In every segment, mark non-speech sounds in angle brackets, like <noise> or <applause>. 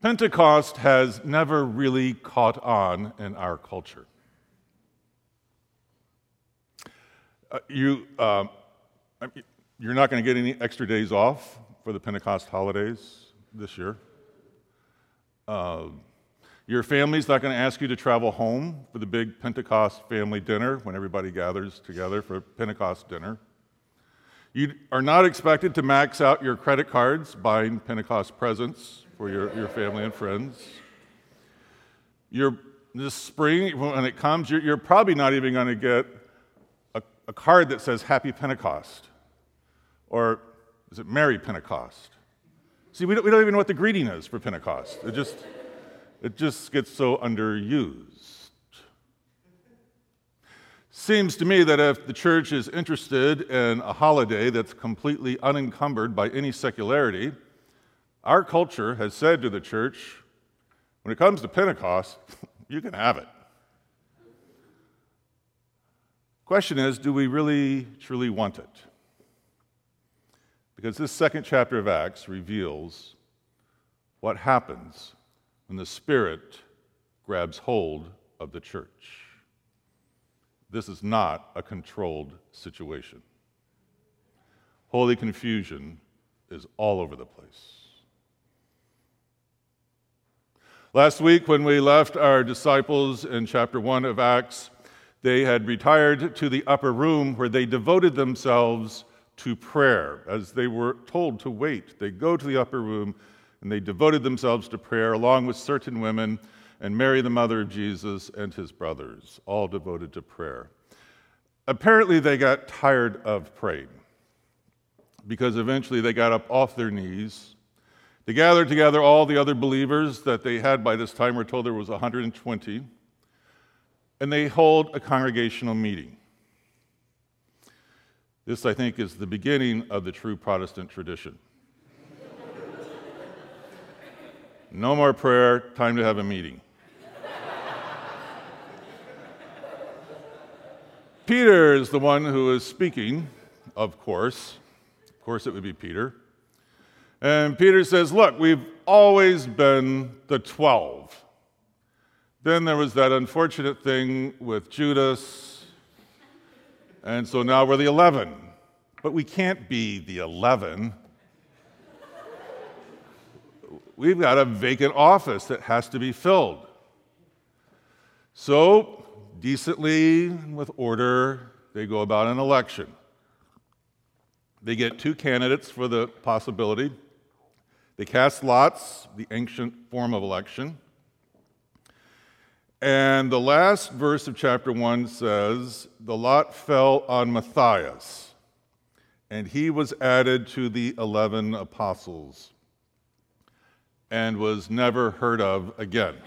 Pentecost has never really caught on in our culture. Uh, you, um, you're not going to get any extra days off for the Pentecost holidays this year. Uh, your family's not going to ask you to travel home for the big Pentecost family dinner when everybody gathers together for Pentecost dinner. You are not expected to max out your credit cards buying Pentecost presents for your, your family and friends. You're, this spring, when it comes, you're, you're probably not even going to get a, a card that says Happy Pentecost or is it Merry Pentecost? See, we don't, we don't even know what the greeting is for Pentecost. It just, it just gets so underused. Seems to me that if the church is interested in a holiday that's completely unencumbered by any secularity, our culture has said to the church, when it comes to Pentecost, <laughs> you can have it. Question is, do we really truly want it? Because this second chapter of Acts reveals what happens when the Spirit grabs hold of the church. This is not a controlled situation. Holy confusion is all over the place. Last week, when we left our disciples in chapter 1 of Acts, they had retired to the upper room where they devoted themselves to prayer. As they were told to wait, they go to the upper room and they devoted themselves to prayer along with certain women and Mary, the mother of Jesus, and his brothers, all devoted to prayer. Apparently, they got tired of praying because eventually they got up off their knees. They gathered together all the other believers that they had by this time. We're told there was 120. And they hold a congregational meeting. This, I think, is the beginning of the true Protestant tradition. no more prayer, time to have a meeting. Peter is the one who is speaking, of course. Of course, it would be Peter. And Peter says, Look, we've always been the 12. Then there was that unfortunate thing with Judas. And so now we're the 11. But we can't be the 11. We've got a vacant office that has to be filled. So decently and with order, they go about an election. They get two candidates for the possibility. They cast lots, the ancient form of election. And the last verse of chapter 1 says, The lot fell on Matthias, and he was added to the 11 apostles and was never heard of again. <laughs>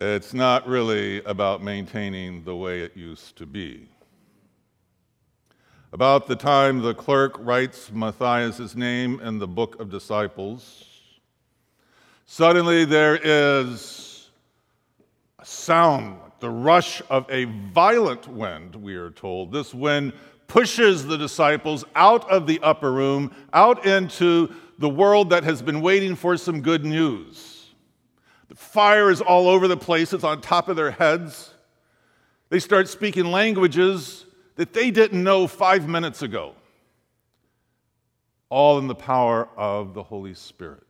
It's not really about maintaining the way it used to be. About the time the clerk writes Matthias' name in the book of disciples, suddenly there is a sound, the rush of a violent wind, we are told. This wind pushes the disciples out of the upper room, out into the world that has been waiting for some good news. The fire is all over the place, it's on top of their heads. They start speaking languages that they didn't know five minutes ago, all in the power of the Holy Spirit.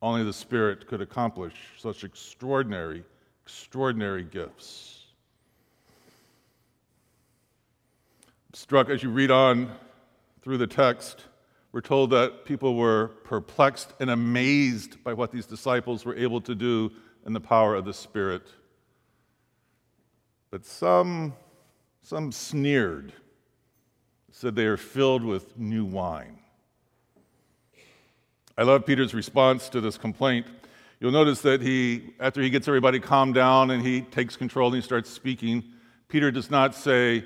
Only the Spirit could accomplish such extraordinary, extraordinary gifts. struck as you read on through the text we're told that people were perplexed and amazed by what these disciples were able to do in the power of the Spirit. But some, some sneered, said they are filled with new wine. I love Peter's response to this complaint. You'll notice that he, after he gets everybody calmed down and he takes control and he starts speaking, Peter does not say,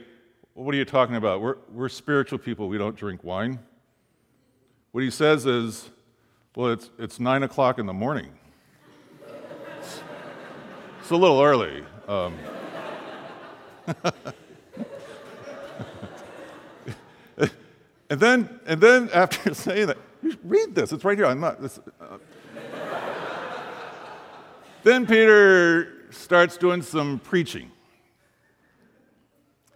well, What are you talking about? We're, we're spiritual people, we don't drink wine. What he says is, well, it's, it's nine o'clock in the morning. <laughs> It's, a little early. Um, And then, and then after <laughs> saying that, you read this, it's right here. I'm not. This, uh. then Peter starts doing some preaching.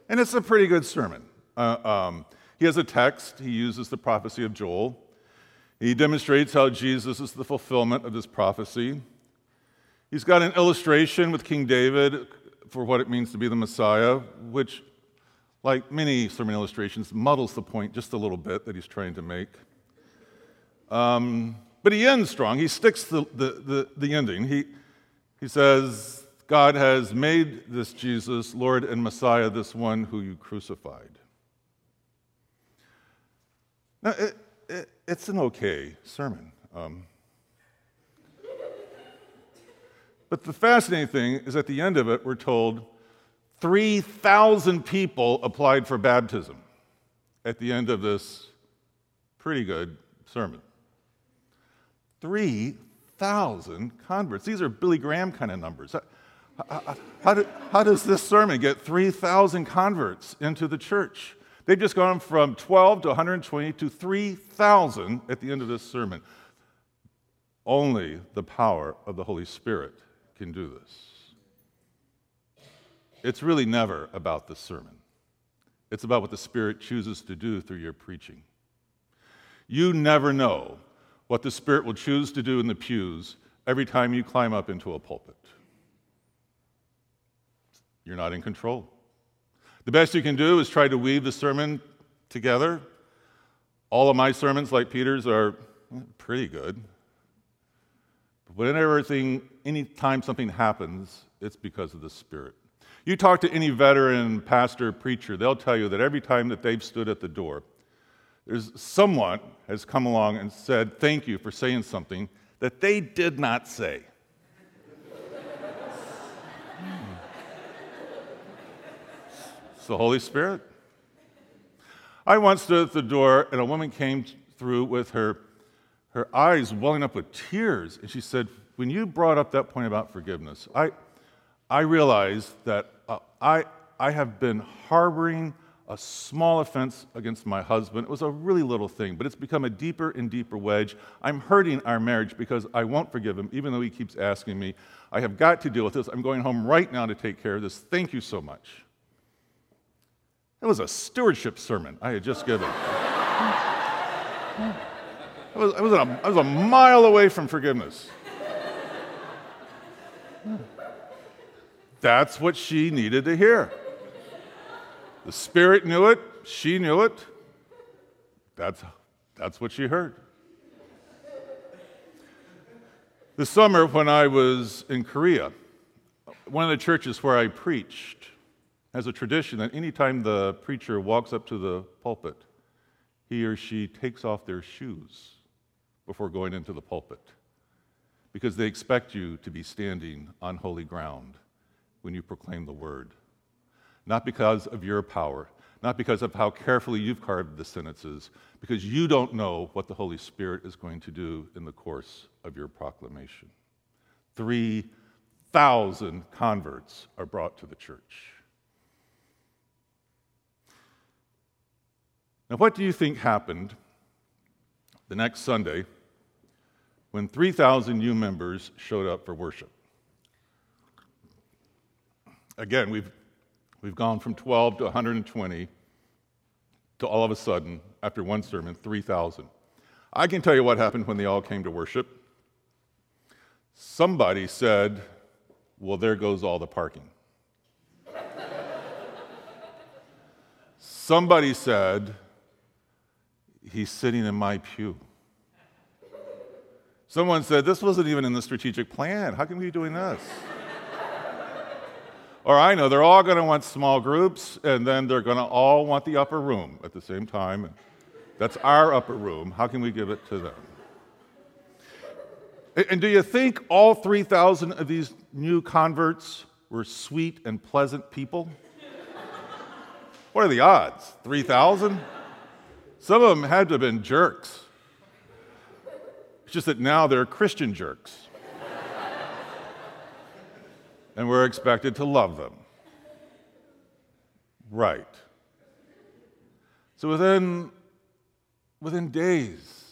And it's a pretty good sermon. Uh, um, he has a text, he uses the prophecy of Joel. He demonstrates how Jesus is the fulfillment of this prophecy. He's got an illustration with King David for what it means to be the Messiah, which, like many sermon illustrations, muddles the point just a little bit that he's trying to make. Um, but he ends strong. He sticks the, the, the, the ending. He, he says, God has made this Jesus, Lord and Messiah, this one who you crucified. Now, it, it, it's an okay sermon. Um, but the fascinating thing is at the end of it, we're told 3,000 people applied for baptism at the end of this pretty good sermon. 3,000 converts. These are Billy Graham kind of numbers. How, how, do, how does this sermon get 3,000 converts into the church? They've just gone from 12 to 120 to 3,000 at the end of this sermon. Only the power of the Holy Spirit can do this. It's really never about the sermon, it's about what the Spirit chooses to do through your preaching. You never know what the Spirit will choose to do in the pews every time you climb up into a pulpit. You're not in control. The best you can do is try to weave the sermon together. All of my sermons, like Peter's, are pretty good. But whenever anything, anytime something happens, it's because of the Spirit. You talk to any veteran pastor, preacher, they'll tell you that every time that they've stood at the door, there's someone has come along and said, Thank you for saying something that they did not say. It's the Holy Spirit. I once stood at the door and a woman came through with her, her eyes welling up with tears. And she said, When you brought up that point about forgiveness, I, I realized that Uh, I, I have been harboring a small offense against my husband. It was a really little thing, but it's become a deeper and deeper wedge. I'm hurting our marriage because I won't forgive him, even though he keeps asking me. I have got to deal with this. I'm going home right now to take care of this. Thank you so much. It was a stewardship sermon I had just given. I was, I, was a, I was a mile away from forgiveness. That's what she needed to hear. The Spirit knew it, she knew it. That's, that's what she heard. This summer, when I was in Korea, one of the churches where I preached, has a tradition that anytime the preacher walks up to the pulpit, he or she takes off their shoes before going into the pulpit because they expect you to be standing on holy ground when you proclaim the word. Not because of your power, not because of how carefully you've carved the sentences, because you don't know what the Holy Spirit is going to do in the course of your proclamation. 3,000 converts are brought to the church. Now, what do you think happened the next Sunday when 3,000 new members showed up for worship? Again, we've, we've gone from 12 to 120 to all of a sudden, after one sermon, 3,000. I can tell you what happened when they all came to worship. Somebody said, Well, there goes all the parking. Somebody said, He's sitting in my pew. Someone said, This wasn't even in the strategic plan. How can we be doing this? Or I know they're all going to want small groups, and then they're going to all want the upper room at the same time. That's our upper room. How can we give it to them? And do you think all 3,000 of these new converts were sweet and pleasant people? What are the odds? 3,000? Some of them had to have been jerks. It's just that now they're Christian jerks. And we're expected to love them. Right. So within within days,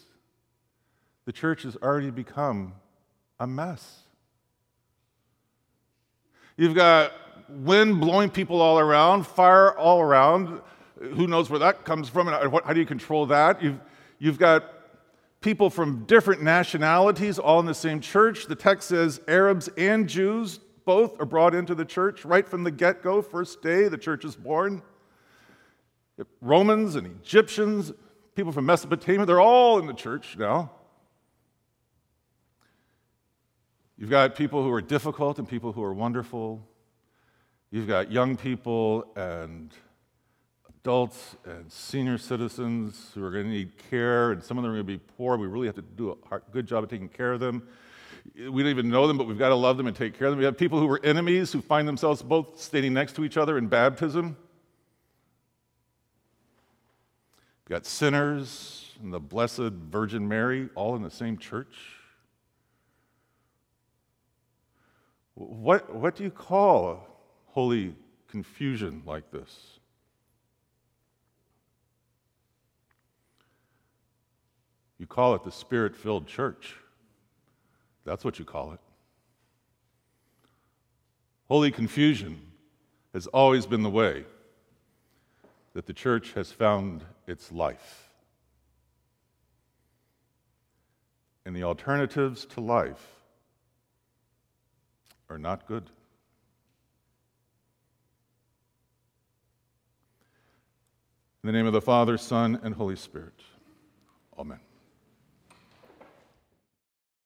the church has already become a mess. You've got wind blowing people all around, fire all around. Who knows where that comes from and how do you control that? You've, you've got people from different nationalities all in the same church. The text says Arabs and Jews both are brought into the church right from the get go, first day the church is born. Romans and Egyptians, people from Mesopotamia, they're all in the church now. You've got people who are difficult and people who are wonderful. You've got young people and adults and senior citizens who are going to need care, and some of them are going to be poor. We really have to do a good job of taking care of them. We don't even know them, but we've got to love them and take care of them. We have people who were enemies who find themselves both standing next to each other in baptism. We've got sinners and the Blessed Virgin Mary all in the same church. What, what do you call holy confusion like this? You call it the spirit filled church. That's what you call it. Holy confusion has always been the way that the church has found its life. And the alternatives to life are not good. In the name of the Father, Son, and Holy Spirit. Amen.